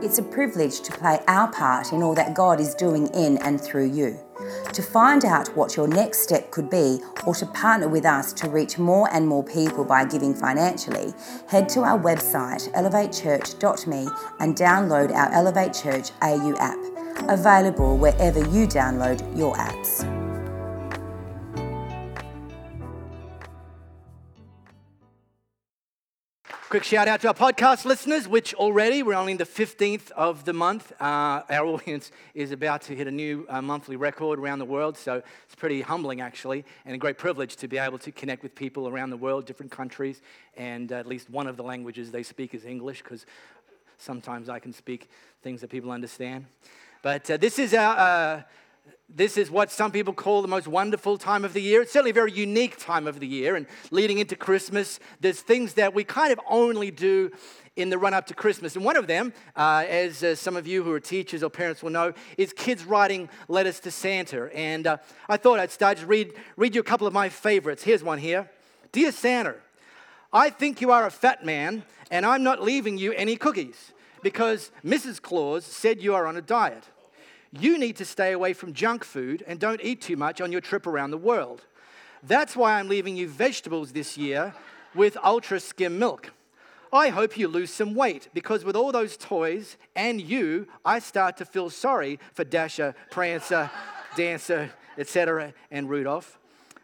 It's a privilege to play our part in all that God is doing in and through you. To find out what your next step could be or to partner with us to reach more and more people by giving financially, head to our website elevatechurch.me and download our Elevate Church AU app, available wherever you download your apps. Quick shout out to our podcast listeners, which already we're only in the 15th of the month. Uh, our audience is about to hit a new uh, monthly record around the world, so it's pretty humbling actually, and a great privilege to be able to connect with people around the world, different countries, and at least one of the languages they speak is English, because sometimes I can speak things that people understand. But uh, this is our uh, this is what some people call the most wonderful time of the year. It's certainly a very unique time of the year. And leading into Christmas, there's things that we kind of only do in the run up to Christmas. And one of them, uh, as uh, some of you who are teachers or parents will know, is kids writing letters to Santa. And uh, I thought I'd start to read, read you a couple of my favorites. Here's one here Dear Santa, I think you are a fat man, and I'm not leaving you any cookies because Mrs. Claus said you are on a diet. You need to stay away from junk food and don't eat too much on your trip around the world. That's why I'm leaving you vegetables this year with ultra skim milk. I hope you lose some weight because with all those toys and you, I start to feel sorry for Dasher, Prancer, Dancer, etc., and Rudolph.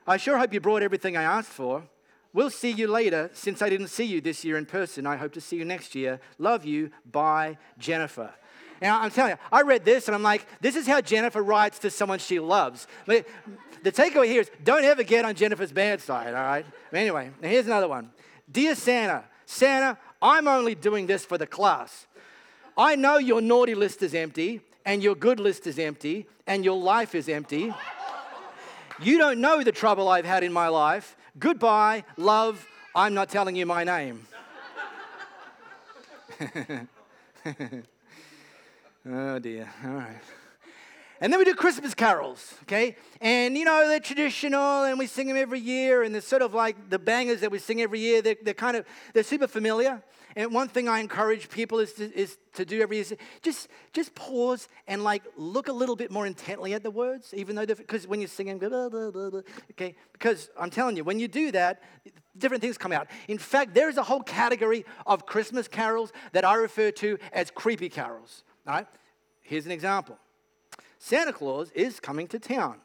I sure hope you brought everything I asked for. We'll see you later. Since I didn't see you this year in person, I hope to see you next year. Love you. Bye, Jennifer. And I'm telling you, I read this and I'm like, this is how Jennifer writes to someone she loves. But the takeaway here is don't ever get on Jennifer's bad side, all right? Anyway, here's another one Dear Santa, Santa, I'm only doing this for the class. I know your naughty list is empty, and your good list is empty, and your life is empty. You don't know the trouble I've had in my life. Goodbye, love, I'm not telling you my name. Oh dear. All right. And then we do Christmas carols, okay? And you know, they're traditional and we sing them every year, and they're sort of like the bangers that we sing every year. They're, they're kind of, they're super familiar. And one thing I encourage people is to, is to do every year is just, just pause and like look a little bit more intently at the words, even though, because when you sing them, blah, blah, blah, okay? Because I'm telling you, when you do that, different things come out. In fact, there is a whole category of Christmas carols that I refer to as creepy carols all right? Here's an example Santa Claus is coming to town.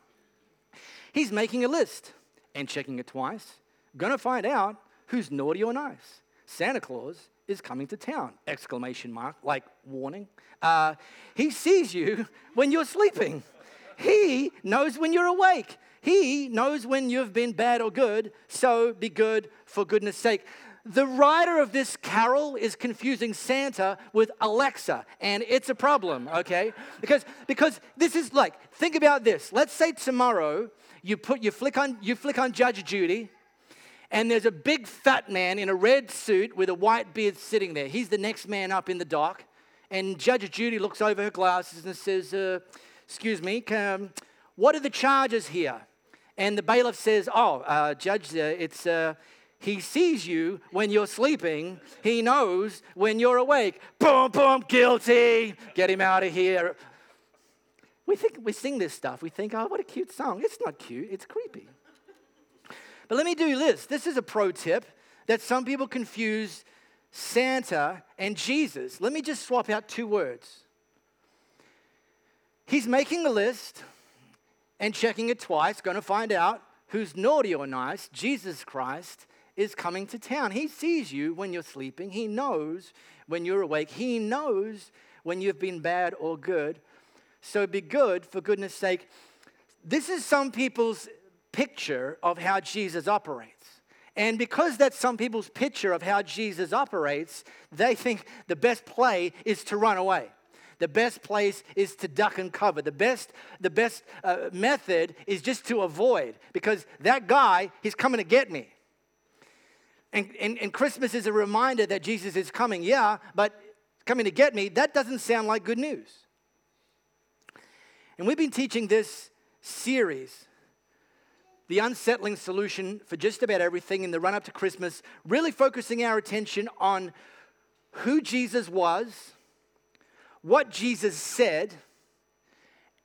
He's making a list and checking it twice. Gonna find out who's naughty or nice. Santa Claus is coming to town! Exclamation mark, like warning. Uh, he sees you when you're sleeping. He knows when you're awake. He knows when you've been bad or good, so be good for goodness sake. The writer of this carol is confusing Santa with Alexa, and it's a problem, okay? Because, because this is like, think about this. Let's say tomorrow you put you flick on you flick on Judge Judy, and there's a big fat man in a red suit with a white beard sitting there. He's the next man up in the dock, and Judge Judy looks over her glasses and says, uh, "Excuse me, um, what are the charges here?" And the bailiff says, "Oh, uh, Judge, uh, it's." He sees you when you're sleeping. He knows when you're awake. Boom, boom, guilty. Get him out of here. We think we sing this stuff. We think, oh, what a cute song. It's not cute, it's creepy. But let me do this. This is a pro tip that some people confuse Santa and Jesus. Let me just swap out two words. He's making a list and checking it twice, going to find out who's naughty or nice, Jesus Christ is coming to town. He sees you when you're sleeping. He knows when you're awake. He knows when you've been bad or good. So be good for goodness sake. This is some people's picture of how Jesus operates. And because that's some people's picture of how Jesus operates, they think the best play is to run away. The best place is to duck and cover. The best, the best uh, method is just to avoid because that guy, he's coming to get me. And, and, and Christmas is a reminder that Jesus is coming, yeah, but coming to get me, that doesn't sound like good news. And we've been teaching this series, The Unsettling Solution for just about everything in the run up to Christmas, really focusing our attention on who Jesus was, what Jesus said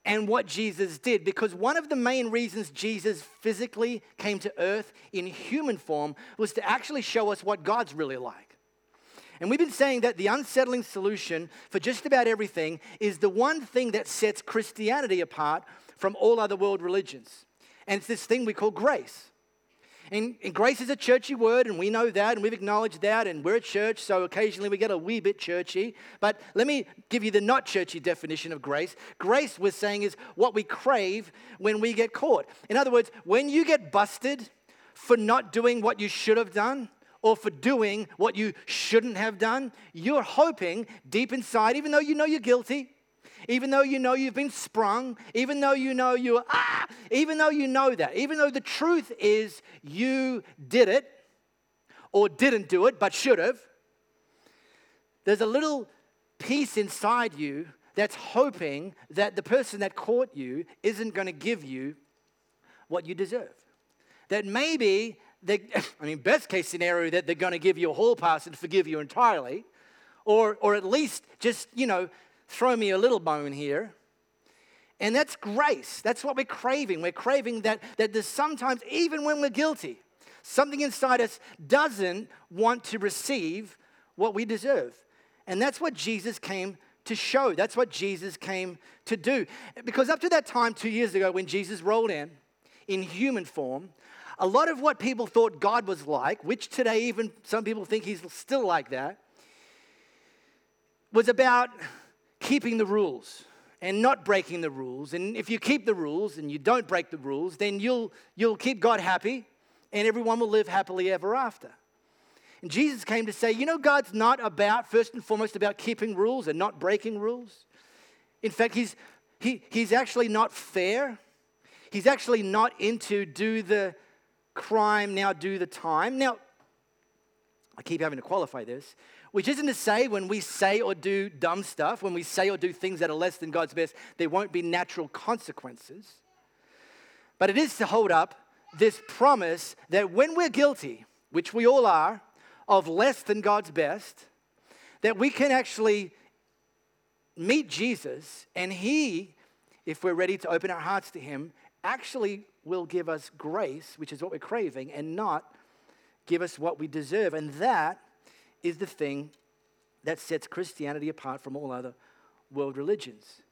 and what Jesus did. Because one of the main reasons Jesus physically came to earth in human form was to actually show us what God's really like. And we've been saying that the unsettling solution for just about everything is the one thing that sets Christianity apart from all other world religions. And it's this thing we call grace. And, and, grace is a churchy word, and we know that, and we've acknowledged that, and we're a church, so occasionally we get a wee bit churchy. But let me give you the not churchy definition of grace. Grace, we're saying, is what we crave when we get caught. In other words, when you get busted for not doing what you should have done, or for doing what you shouldn't have done, you're hoping deep inside, even though you know you're guilty, even though you know you've been sprung, even though you know you're, ah, even though you know that, even though the truth is you did it or didn't do it but should have, there's a little piece inside you that's hoping that the person that caught you isn't going to give you what you deserve. That maybe, they, I mean, best case scenario, that they're going to give you a hall pass and forgive you entirely, or, or at least just, you know, throw me a little bone here. And that's grace. That's what we're craving. We're craving that, that there's sometimes, even when we're guilty, something inside us doesn't want to receive what we deserve. And that's what Jesus came to show. That's what Jesus came to do. Because up to that time, two years ago, when Jesus rolled in in human form, a lot of what people thought God was like, which today even some people think he's still like that, was about keeping the rules and not breaking the rules. And if you keep the rules and you don't break the rules, then you'll, you'll keep God happy and everyone will live happily ever after. And Jesus came to say, you know, God's not about, first and foremost, about keeping rules and not breaking rules. In fact, he's, he, he's actually not fair. He's actually not into do the crime, now do the time. Now, I keep having to qualify this which isn't to say when we say or do dumb stuff, when we say or do things that are less than God's best, there won't be natural consequences. But it is to hold up this promise that when we're guilty, which we all are, of less than God's best, that we can actually meet Jesus and He, if we're ready to open our hearts to Him, actually will give us grace, which is what we're craving, and not give us what we deserve. And that is the thing that sets Christianity apart from all other world religions.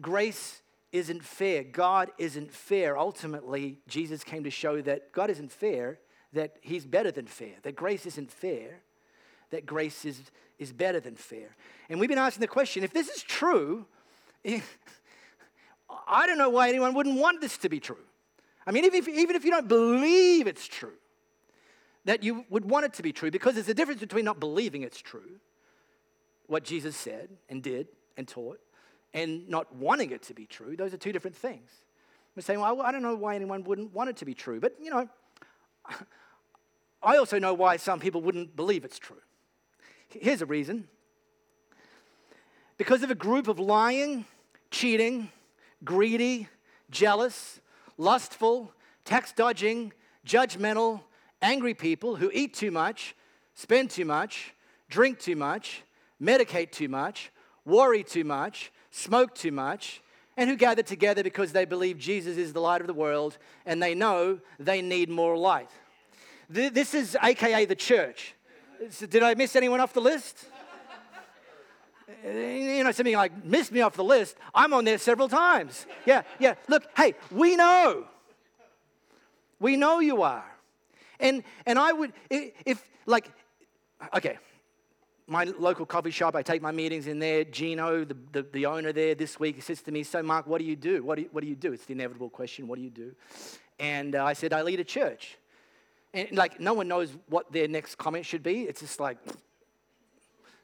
Grace isn't fair. God isn't fair. Ultimately, Jesus came to show that God isn't fair, that He's better than fair, that grace isn't fair, that grace is, is better than fair. And we've been asking the question if this is true, I don't know why anyone wouldn't want this to be true. I mean, if, even if you don't believe it's true, that you would want it to be true because there's a difference between not believing it's true, what Jesus said and did and taught, and not wanting it to be true. Those are two different things. I'm saying, well, I don't know why anyone wouldn't want it to be true, but you know, I also know why some people wouldn't believe it's true. Here's a reason because of a group of lying, cheating, greedy, jealous, lustful, tax dodging, judgmental, angry people who eat too much, spend too much, drink too much, medicate too much, worry too much, smoke too much, and who gather together because they believe Jesus is the light of the world and they know they need more light. This is AKA the church. Did I miss anyone off the list? You know, something like missed me off the list. I'm on there several times. Yeah, yeah. Look, hey, we know. We know you are. And, and I would, if, like, okay, my local coffee shop, I take my meetings in there. Gino, the, the, the, owner there this week, says to me, So, Mark, what do you do? What do you, what do, you do? It's the inevitable question, what do you do? And uh, I said, I lead a church. And like, no one knows what their next comment should be. It's just like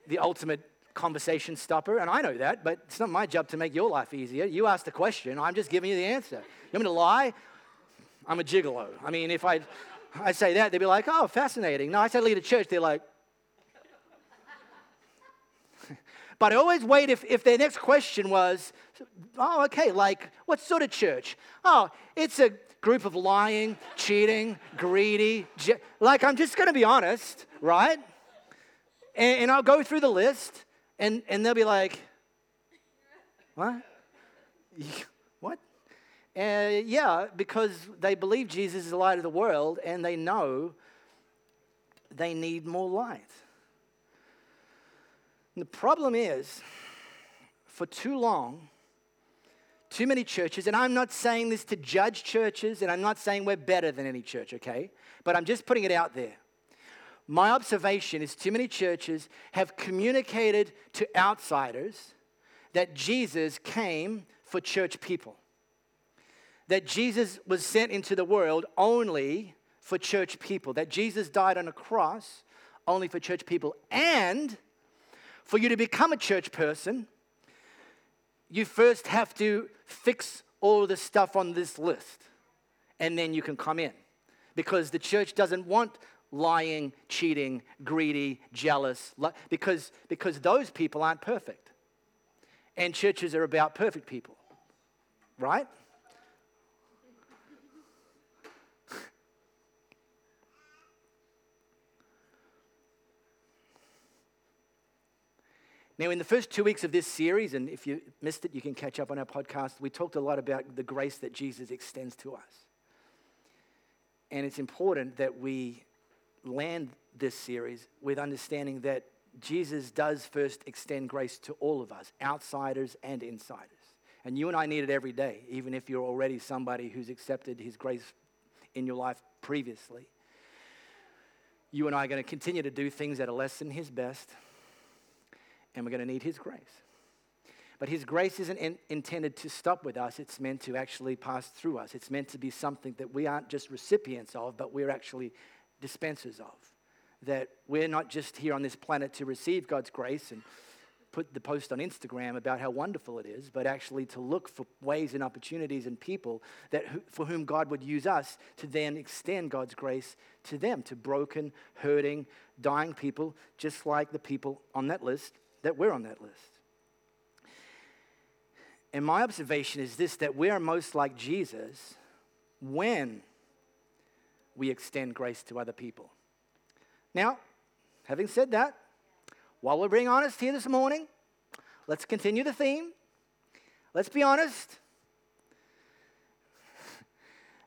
the ultimate conversation stopper. And I know that, but it's not my job to make your life easier. You asked the question, I'm just giving you the answer. You want me to lie? I'm a gigolo. I mean, if I I say that, they'd be like, oh, fascinating. No, I say lead a church, they're like, but I always wait if, if their next question was, oh, okay, like, what sort of church? Oh, it's a group of lying, cheating, greedy, je- like, I'm just gonna be honest, right? And, and I'll go through the list, and, and they'll be like, What? Yeah, because they believe Jesus is the light of the world and they know they need more light. And the problem is, for too long, too many churches, and I'm not saying this to judge churches, and I'm not saying we're better than any church, okay? But I'm just putting it out there. My observation is too many churches have communicated to outsiders that Jesus came for church people, that Jesus was sent into the world only for church people, that Jesus died on a cross only for church people, and for you to become a church person, you first have to fix all the stuff on this list, and then you can come in. Because the church doesn't want lying, cheating, greedy, jealous, because, because those people aren't perfect. And churches are about perfect people, right? Now, in the first two weeks of this series, and if you missed it, you can catch up on our podcast, we talked a lot about the grace that Jesus extends to us. And it's important that we land this series with understanding that Jesus does first extend grace to all of us, outsiders and insiders. And you and I need it every day, even if you're already somebody who's accepted his grace in your life previously. You and I are going to continue to do things that are less than his best and we're going to need His grace. But His grace isn't in, intended to stop with us, it's meant to actually pass through us. It's meant to be something that we aren't just recipients of, but we're actually dispensers of. That we're not just here on this planet to receive God's grace and put the post on Instagram about how wonderful it is, but actually to look for ways and opportunities and people that for whom God would use us to then extend God's grace to them, to broken, hurting, dying people, just like the people on that list that we're on that list. And my observation is this that we are most like Jesus when we extend grace to other people. Now, having said that, while we're being honest here this morning, let's continue the theme. Let's be honest.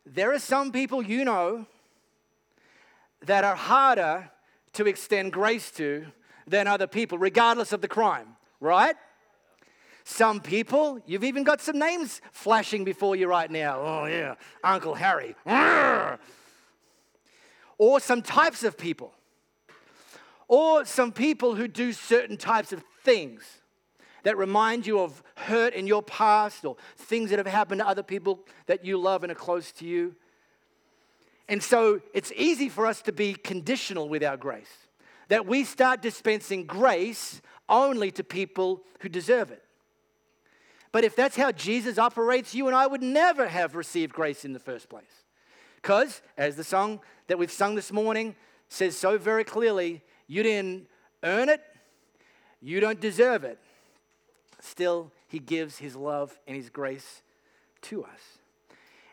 There are some people you know that are harder to extend grace to than other people, regardless of the crime, right? Some people, you've even got some names flashing before you right now. Oh, yeah, Uncle Harry. Or some types of people. Or some people who do certain types of things that remind you of hurt in your past or things that have happened to other people that you love and are close to you. And so it's easy for us to be conditional with our grace that we start dispensing grace only to people who deserve it. But if that's how Jesus operates, you and I would never have received grace in the first place. Because, as the song that we've sung this morning says so very clearly, you didn't earn it, you don't deserve it. Still, He gives His love and His grace to us.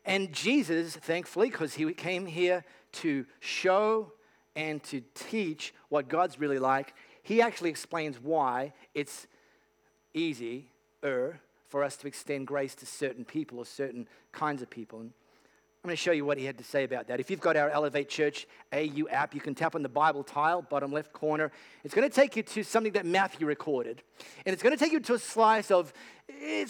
And Jesus, thankfully, because He came here to show and to teach what God's really like, he actually explains why it's easier for us to extend grace to certain people or certain kinds of people. And I'm going to show you what he had to say about that. If you've got our Elevate Church AU app, you can tap on the Bible tile, bottom left corner. It's going to take you to something that Matthew recorded. And it's going to take you to a slice of,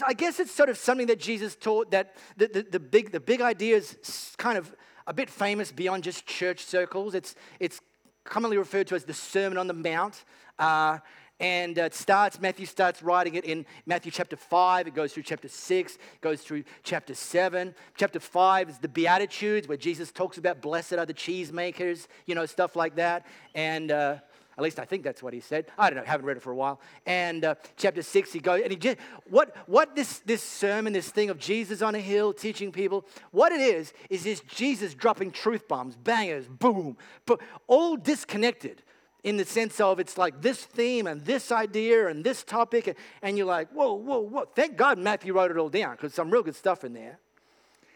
I guess it's sort of something that Jesus taught that the, the, the, big, the big idea is kind of a bit famous beyond just church circles. It's, it's commonly referred to as the Sermon on the Mount. Uh, and uh, it starts, Matthew starts writing it in Matthew chapter 5. It goes through chapter 6, goes through chapter 7. Chapter 5 is the Beatitudes, where Jesus talks about blessed are the cheesemakers, you know, stuff like that. And uh, at least I think that's what he said. I don't know, haven't read it for a while. And uh, chapter six, he goes, and he just, what, what this, this sermon, this thing of Jesus on a hill teaching people, what it is, is this Jesus dropping truth bombs, bangers, boom, but all disconnected in the sense of it's like this theme and this idea and this topic. And, and you're like, whoa, whoa, whoa. Thank God Matthew wrote it all down because some real good stuff in there.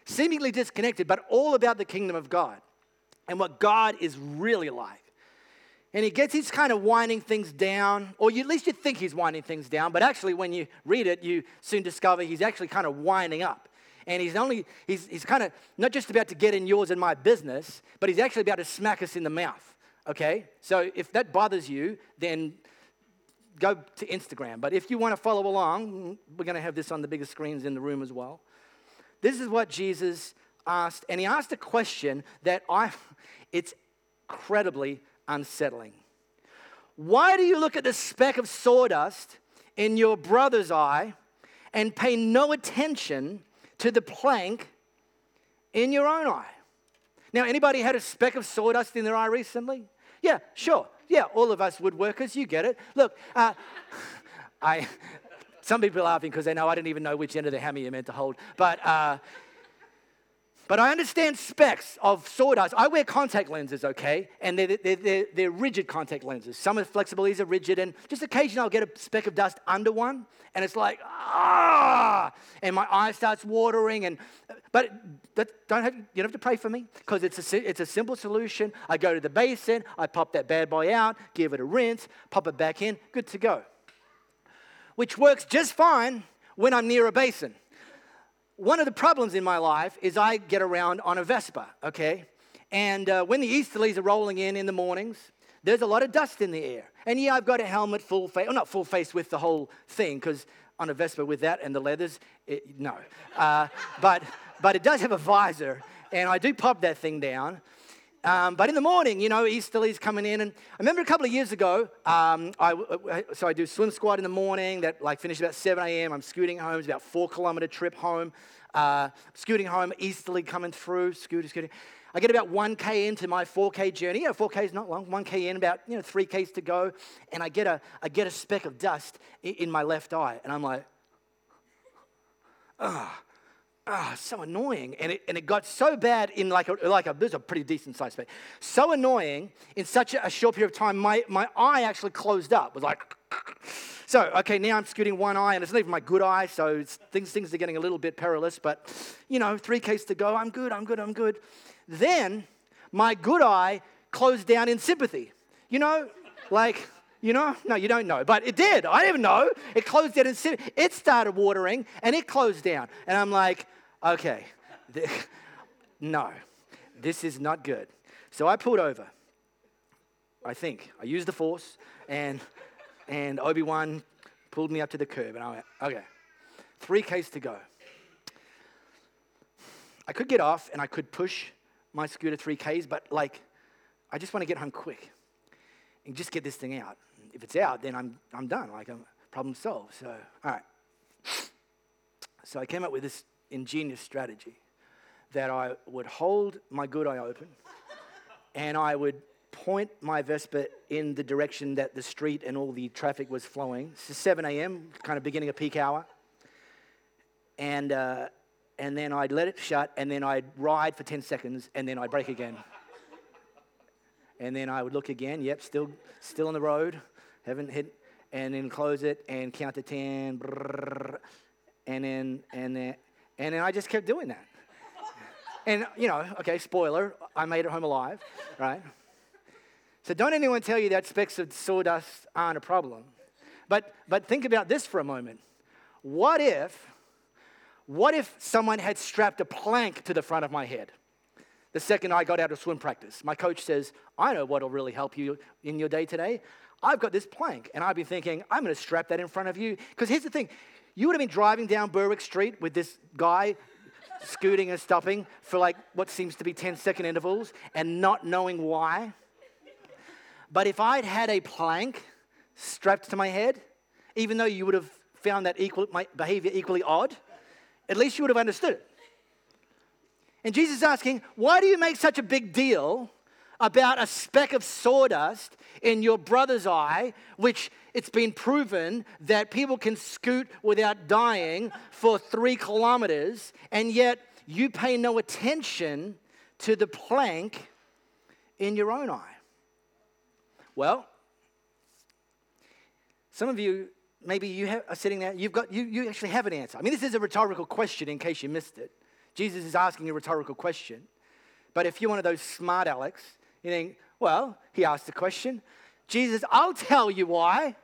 Seemingly disconnected, but all about the kingdom of God and what God is really like. And he gets he's kind of winding things down, or you, at least you think he's winding things down, but actually when you read it, you soon discover he's actually kind of winding up. And he's only he's, he's kind of not just about to get in yours and my business, but he's actually about to smack us in the mouth. Okay? So if that bothers you, then go to Instagram. But if you want to follow along, we're going to have this on the biggest screens in the room as well. This is what Jesus asked, and he asked a question that I it's incredibly unsettling. Why do you look at the speck of sawdust in your brother's eye and pay no attention to the plank in your own eye? Now, anybody had a speck of sawdust in their eye recently? Yeah, sure. Yeah, all of us woodworkers, you get it. Look, uh, I, some people are laughing because they know I didn't even know which end of the hammer you meant to hold. But uh, but I understand specks of sawdust. I wear contact lenses, okay? And they're, they're, they're, they're, rigid contact lenses. Some are flexible, these are rigid. And just occasionally I'll get a speck of dust under one, and it's like, ah! And my eye starts watering. And, but don't have, you don't have to pray for me because it's a, it's a simple solution. I go to the basin, I pop that bad boy out, give it a rinse, pop it back in, good to go. Which works just fine when I'm near a basin one of the problems in my life is I get around on a Vespa, okay? And uh, when the easterlies are rolling in in the mornings, there's a lot of dust in the air. And yeah, I've got a helmet full face, well, not full face with the whole thing, because on a Vespa with that and the leathers, it, no. Uh, but, but it does have a visor, and I do pop that thing down. Um, but in the morning, you know, easterlies coming in, and I remember a couple of years ago, um, I, so I do swim squad in the morning. That like finishes about 7 a.m. I'm scooting home. It's about four kilometer trip home. Uh, scooting home, easterly coming through, scooting, scooting. I get about 1K into my 4K journey. Yeah, 4K is not long. 1K in, about you know 3Ks to go, and I get a I get a speck of dust in, in my left eye, and I'm like, ah. Oh ah, so annoying. And it, and it got so bad in like a, like a, this is a pretty decent size space. So annoying in such a, a short period of time, my, my eye actually closed up. It was like, so, okay, now I'm scooting one eye, and it's not even my good eye, so things, things are getting a little bit perilous, but, you know, three Ks to go. I'm good, I'm good, I'm good. Then my good eye closed down in sympathy. You know, like, you know? No, you don't know. But it did. I didn't know. It closed down. It started watering, and it closed down. And I'm like, okay, no, this is not good. So I pulled over. I think I used the force, and and Obi Wan pulled me up to the curb, and I went, okay, three Ks to go. I could get off and I could push my scooter three Ks, but like, I just want to get home quick and just get this thing out. If it's out, then I'm I'm done. Like, I'm problem solved. So, all right. So I came up with this ingenious strategy that I would hold my good eye open and I would point my Vespa in the direction that the street and all the traffic was flowing. It's 7 a.m., kind of beginning of peak hour. And, uh, and then I'd let it shut, and then I'd ride for 10 seconds, and then I'd brake again. and then I would look again, yep, still, still on the road, haven't hit, and then close it and count to 10, brrr, and then, and then, and then I just kept doing that. And, you know, okay, spoiler, I made it home alive, right? So don't anyone tell you that specks of sawdust aren't a problem. But, but think about this for a moment. What if, what if someone had strapped a plank to the front of my head? The second I got out of swim practice, my coach says, I know what will really help you in your day today. I've got this plank. And I'd be thinking, I'm going to strap that in front of you. Because here's the thing you would have been driving down Berwick Street with this guy scooting and stopping for like what seems to be 10 second intervals and not knowing why. But if I'd had a plank strapped to my head, even though you would have found that equal, my behavior equally odd, at least you would have understood it. And Jesus is asking, why do you make such a big deal about a speck of sawdust in your brother's eye, which it's been proven that people can scoot without dying for three kilometers, and yet you pay no attention to the plank in your own eye. Well, some of you, maybe you have, are sitting there, you've got, you, you actually have an answer. I mean, this is a rhetorical question in case you missed it. Jesus is asking a rhetorical question. But if you're one of those smart Alex, you think, Well, he asked the question, Jesus, I'll tell you why.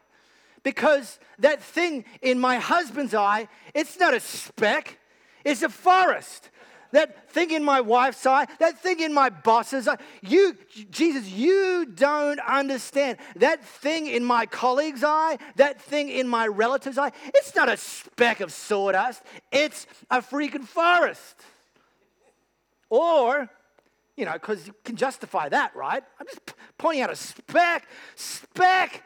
Because that thing in my husband's eye, it's not a speck, it's a forest. That thing in my wife's eye, that thing in my boss's eye, you, Jesus, you don't understand. That thing in my colleague's eye, that thing in my relative's eye, it's not a speck of sawdust, it's a freaking forest. Or, you know, because you can justify that, right? I'm just pointing out a speck, speck.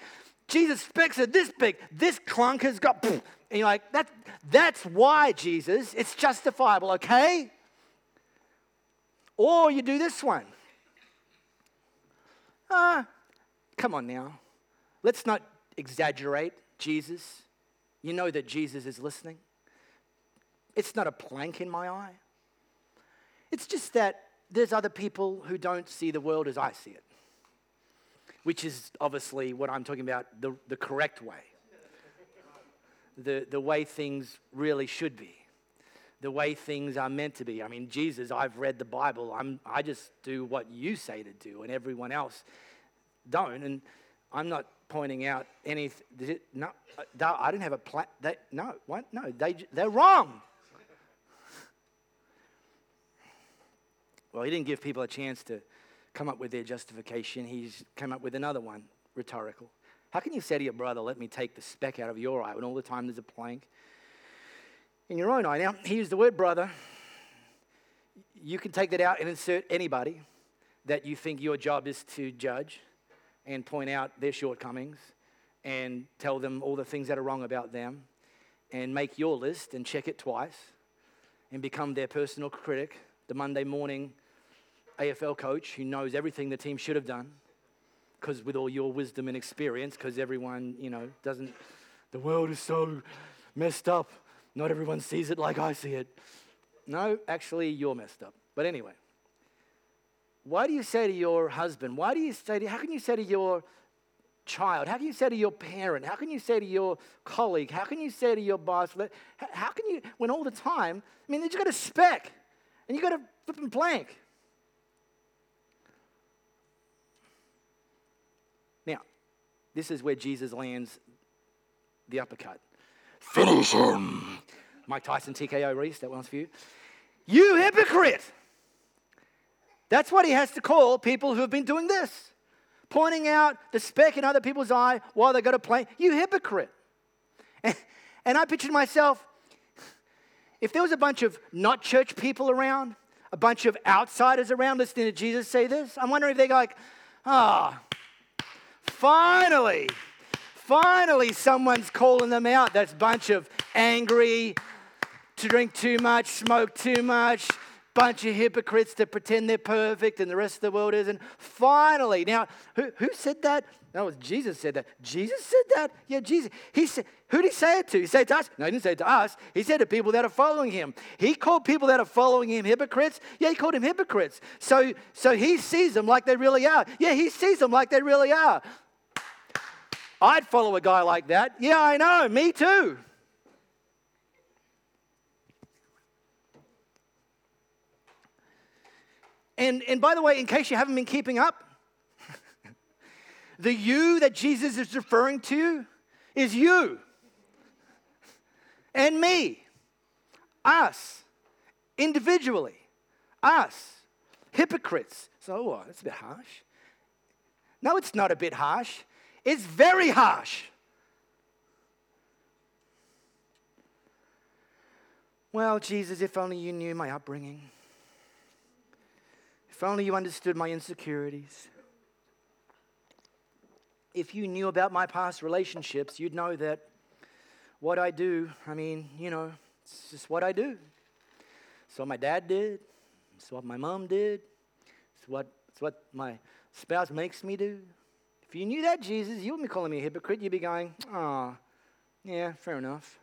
Jesus' specks are this big. This clunk has got, and you're like, that, that's why, Jesus, it's justifiable, okay? Or you do this one. Ah, uh, come on now. Let's not exaggerate Jesus. You know that Jesus is listening. It's not a plank in my eye. It's just that there's other people who don't see the world as I see it, which is obviously what I'm talking about the, the correct way, the, the way things really should be, the way things are meant to be. I mean, Jesus, I've read the Bible, I'm, I just do what you say to do, and everyone else don't. And I'm not pointing out anything. No, uh, I didn't have a plan. no, what? No, they, they're wrong. Well, he didn't give people a chance to come up with their justification. He's come up with another one, rhetorical. How can you say to your brother, let me take the speck out of your eye when all the time there's a plank in your own eye? Now, he used the word brother. You can take that out and insert anybody that you think your job is to judge and point out their shortcomings and tell them all the things that are wrong about them and make your list and check it twice and become their personal critic, the Monday morning AFL coach who knows everything the team should have done, because with all your wisdom and experience, because everyone, you know, doesn't, the world is so messed up. Not everyone sees it like I see it. No, actually, you're messed up. But anyway, why do you say to your husband, why do you say to, how can you say to your child, how can you say to your parent, how can you say to your colleague, how can you say to your boss, how can you, when all the time, I mean, you got a speck and you got a flipping blank. This is where Jesus lands the uppercut. Finish him. Mike Tyson, TKO Reese, that one's for you. You hypocrite. That's what he has to call people who have been doing this, pointing out the speck in other people's eye while they go to play. You hypocrite. And, and I pictured myself, if there was a bunch of not church people around, a bunch of outsiders around listening to Jesus say this, I'm wondering if they're like, ah, oh, Finally, finally, someone's calling them out. That's a bunch of angry, to drink too much, smoke too much, bunch of hypocrites that pretend they're perfect and the rest of the world isn't. Finally, now, who, who said that? No, Jesus said that. Jesus said that? Yeah, Jesus. He said, who did he say it to? He said it to us? No, he didn't say it to us. He said to people that are following him. He called people that are following him hypocrites. Yeah, he called them hypocrites. So, so he sees them like they really are. Yeah, he sees them like they really are. I'd follow a guy like that. Yeah, I know, me too. And, and by the way, in case you haven't been keeping up, the you that Jesus is referring to is you and me, us, individually, us, hypocrites. So, what? That's a bit harsh. No, it's not a bit harsh. It's very harsh. Well, Jesus, if only you knew my upbringing. If only you understood my insecurities. If you knew about my past relationships, you'd know that what I do, I mean, you know, it's just what I do. It's what my dad did. It's what my mom did. It's what, it's what my spouse makes me do. If you knew that, Jesus, you wouldn't be calling me a hypocrite. You'd be going, oh, yeah, fair enough.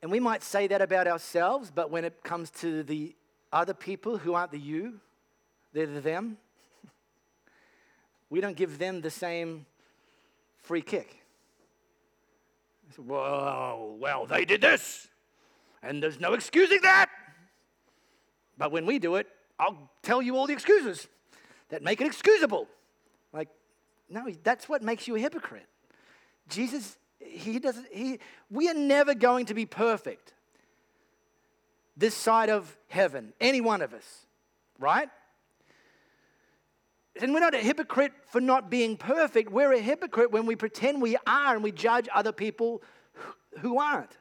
And we might say that about ourselves, but when it comes to the other people who aren't the you, they're the them, we don't give them the same free kick. Whoa, well, they did this, and there's no excusing that. But when we do it, I'll tell you all the excuses that make it excusable. No, that's what makes you a hypocrite. Jesus, he doesn't, he, we are never going to be perfect this side of heaven, any one of us, right? And we're not a hypocrite for not being perfect. We're a hypocrite when we pretend we are and we judge other people who aren't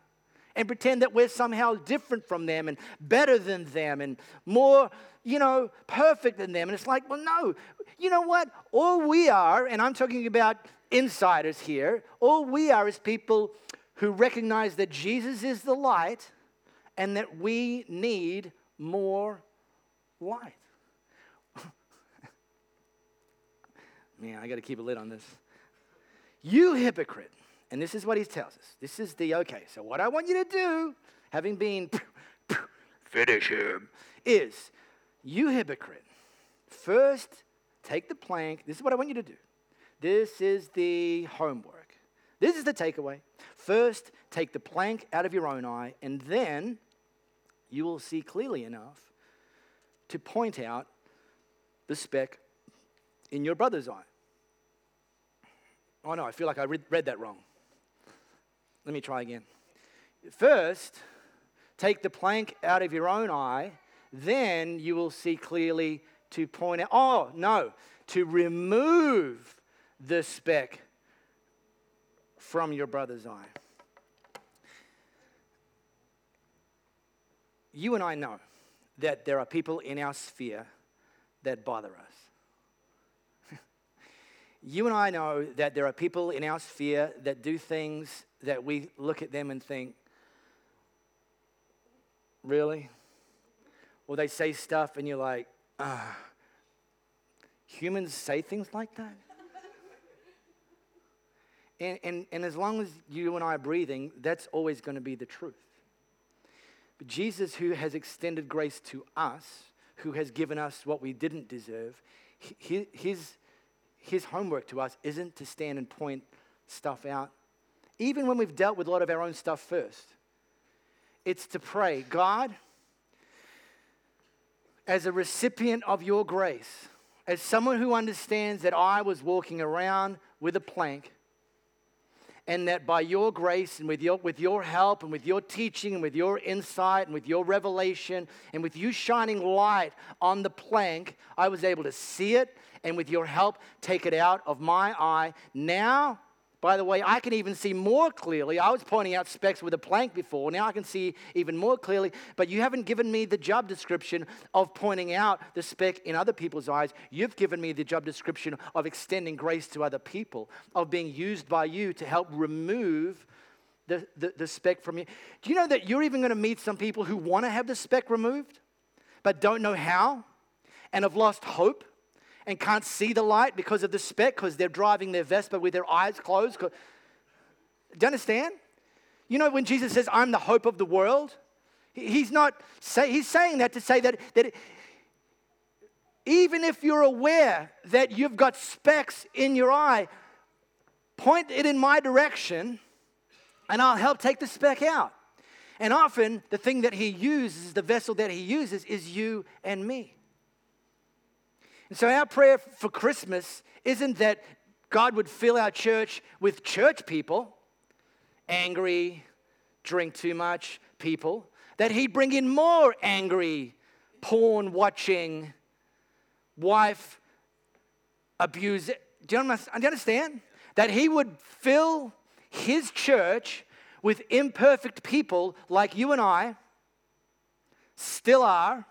and pretend that we're somehow different from them and better than them and more, you know, perfect than them. And it's like, well, no, you know what? All we are, and I'm talking about insiders here, all we are is people who recognize that Jesus is the light and that we need more light. Man, I got to keep a lid on this. You hypocrite. And this is what he tells us. This is the okay. So, what I want you to do, having been finish him, is you hypocrite. First, take the plank. This is what I want you to do. This is the homework. This is the takeaway. First, take the plank out of your own eye, and then you will see clearly enough to point out the speck in your brother's eye. Oh no, I feel like I read, read that wrong. Let me try again. First, take the plank out of your own eye, then you will see clearly to point out. Oh, no, to remove the speck from your brother's eye. You and I know that there are people in our sphere that bother us you and I know that there are people in our sphere that do things that we look at them and think, really? Well, they say stuff and you're like, ah, humans say things like that? and, and, and as long as you and I are breathing, that's always going to be the truth. But Jesus, who has extended grace to us, who has given us what we didn't deserve, his, his homework to us isn't to stand and point stuff out, even when we've dealt with a lot of our own stuff first. It's to pray, God, as a recipient of your grace, as someone who understands that I was walking around with a plank, and that by your grace and with your, with your help and with your teaching and with your insight and with your revelation and with you shining light on the plank, I was able to see it and with your help, take it out of my eye. Now, by the way, I can even see more clearly. I was pointing out specks with a plank before. Now I can see even more clearly. But you haven't given me the job description of pointing out the speck in other people's eyes. You've given me the job description of extending grace to other people, of being used by you to help remove the, the, the speck from you. Do you know that you're even going to meet some people who want to have the speck removed, but don't know how and have lost hope? And can't see the light because of the speck because they're driving their Vespa with their eyes closed. Do you understand? You know, when Jesus says, I'm the hope of the world, he's not say, he's saying that to say that, that even if you're aware that you've got specks in your eye, point it in my direction and I'll help take the speck out. And often, the thing that he uses, the vessel that he uses, is you and me. And so, our prayer for Christmas isn't that God would fill our church with church people, angry, drink too much people, that He'd bring in more angry, porn watching, wife abuse. Do you understand? That He would fill His church with imperfect people like you and I still are,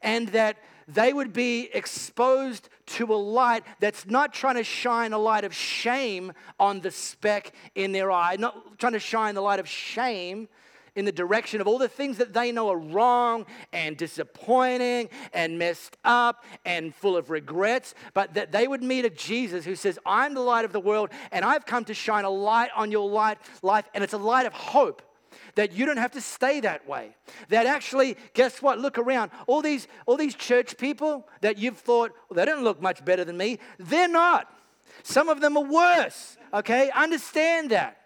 and that they would be exposed to a light that's not trying to shine a light of shame on the speck in their eye, not trying to shine the light of shame in the direction of all the things that they know are wrong and disappointing and messed up and full of regrets, but that they would meet a Jesus who says, I'm the light of the world and I've come to shine a light on your light, life, and it's a light of hope that you don't have to stay that way. That actually, guess what? Look around. All these, all these church people that you've thought, well, they don't look much better than me, they're not. Some of them are worse, okay? Understand that.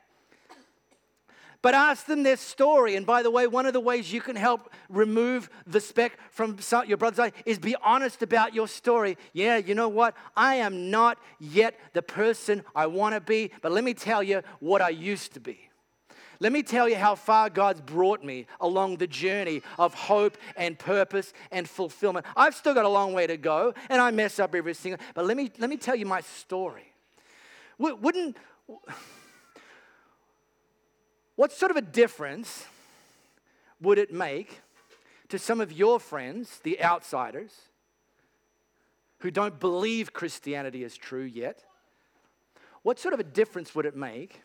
but ask them their story. And by the way, one of the ways you can help remove the speck from your brother's eye is be honest about your story. Yeah, you know what? I am not yet the person I want to be, but let me tell you what I used to be. Let me tell you how far God's brought me along the journey of hope and purpose and fulfillment. I've still got a long way to go, and I mess up every single. But let me let me tell you my story. Wouldn't what sort of a difference would it make to some of your friends, the outsiders, who don't believe Christianity is true yet? What sort of a difference would it make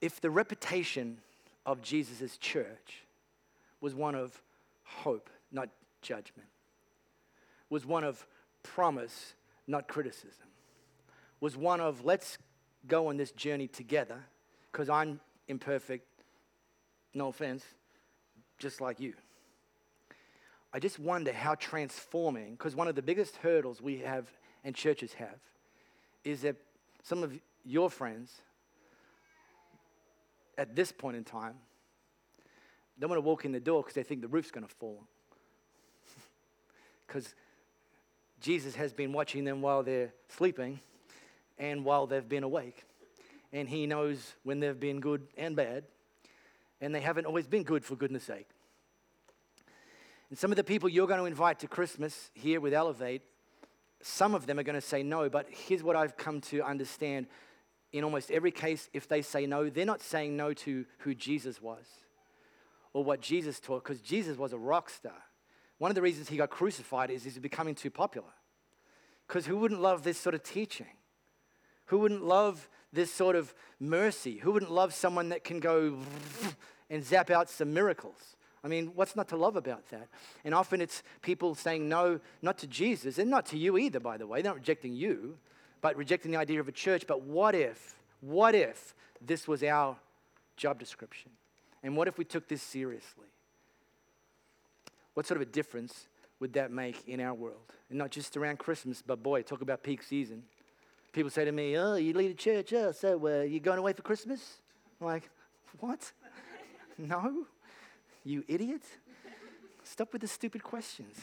if the reputation of Jesus' church was one of hope, not judgment, was one of promise, not criticism, was one of let's go on this journey together because I'm imperfect, no offense, just like you. I just wonder how transforming, because one of the biggest hurdles we have and churches have is that some of your friends at this point in time don't want to walk in the door because they think the roof's going to fall. Because Jesus has been watching them while they're sleeping and while they've been awake. And He knows when they've been good and bad. And they haven't always been good for goodness sake. And some of the people you're going to invite to Christmas here with Elevate, some of them are going to say no, but here's what I've come to understand in almost every case, if they say no, they're not saying no to who Jesus was or what Jesus taught, because Jesus was a rock star. One of the reasons he got crucified is he's becoming too popular. Because who wouldn't love this sort of teaching? Who wouldn't love this sort of mercy? Who wouldn't love someone that can go and zap out some miracles? I mean, what's not to love about that? And often it's people saying no, not to Jesus, and not to you either, by the way. They're not rejecting you but rejecting the idea of a church. But what if, what if this was our job description? And what if we took this seriously? What sort of a difference would that make in our world? And not just around Christmas, but boy, talk about peak season. People say to me, Oh, you lead a church, oh, so uh, you going away for Christmas? I'm like, What? no? You idiot? Stop with the stupid questions.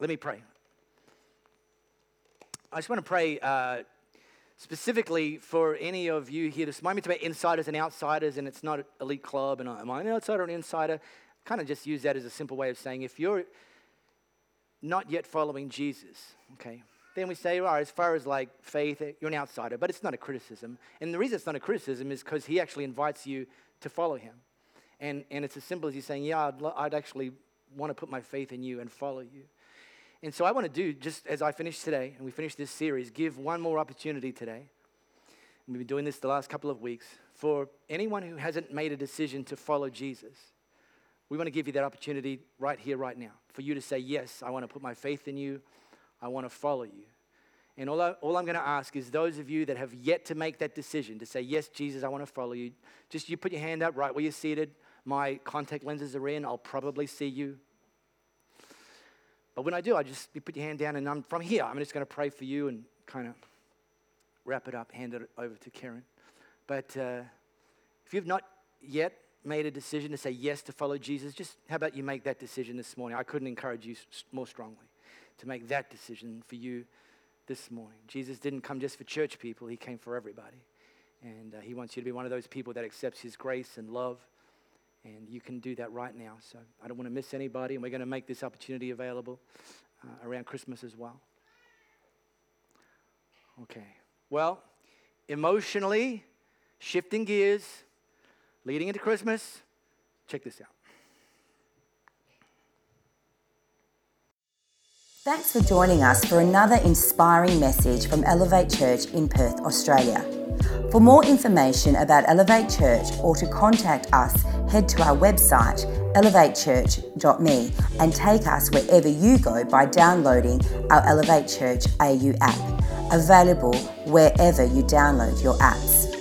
Let me pray. I just want to pray uh, specifically for any of you here this to about insiders and outsiders, and it's not an elite club, and am I an outsider or an insider? Kind of just use that as a simple way of saying if you're not yet following Jesus, okay, then we say, all right, as far as like faith, you're an outsider, but it's not a criticism. And the reason it's not a criticism is because he actually invites you to follow him. And, and it's as simple as he's saying, yeah, I'd, I'd actually want to put my faith in you and follow you. And so I want to do, just as I finish today and we finish this series, give one more opportunity today. We've been doing this the last couple of weeks for anyone who hasn't made a decision to follow Jesus. We want to give you that opportunity right here, right now, for you to say, Yes, I want to put my faith in you, I want to follow you. And all, I, all I'm going to ask is those of you that have yet to make that decision to say, Yes, Jesus, I want to follow you, just you put your hand up right where you're seated. My contact lenses are in, I'll probably see you. But when I do, I just you put your hand down, and I'm from here. I'm just going to pray for you and kind of wrap it up, hand it over to Karen. But uh, if you've not yet made a decision to say yes to follow Jesus, just how about you make that decision this morning? I couldn't encourage you more strongly to make that decision for you this morning. Jesus didn't come just for church people, He came for everybody. And uh, He wants you to be one of those people that accepts His grace and love and you can do that right now. So I don't want to miss anybody, and we're going to make this opportunity available uh, around Christmas as well. Okay. Well, emotionally, shifting gears, leading into Christmas, check this out. Thanks for joining us for another inspiring message from Elevate Church in Perth, Australia. For more information about Elevate Church or to contact us, head to our website, elevatechurch.me, and take us wherever you go by downloading our Elevate Church AU app, available wherever you download your apps.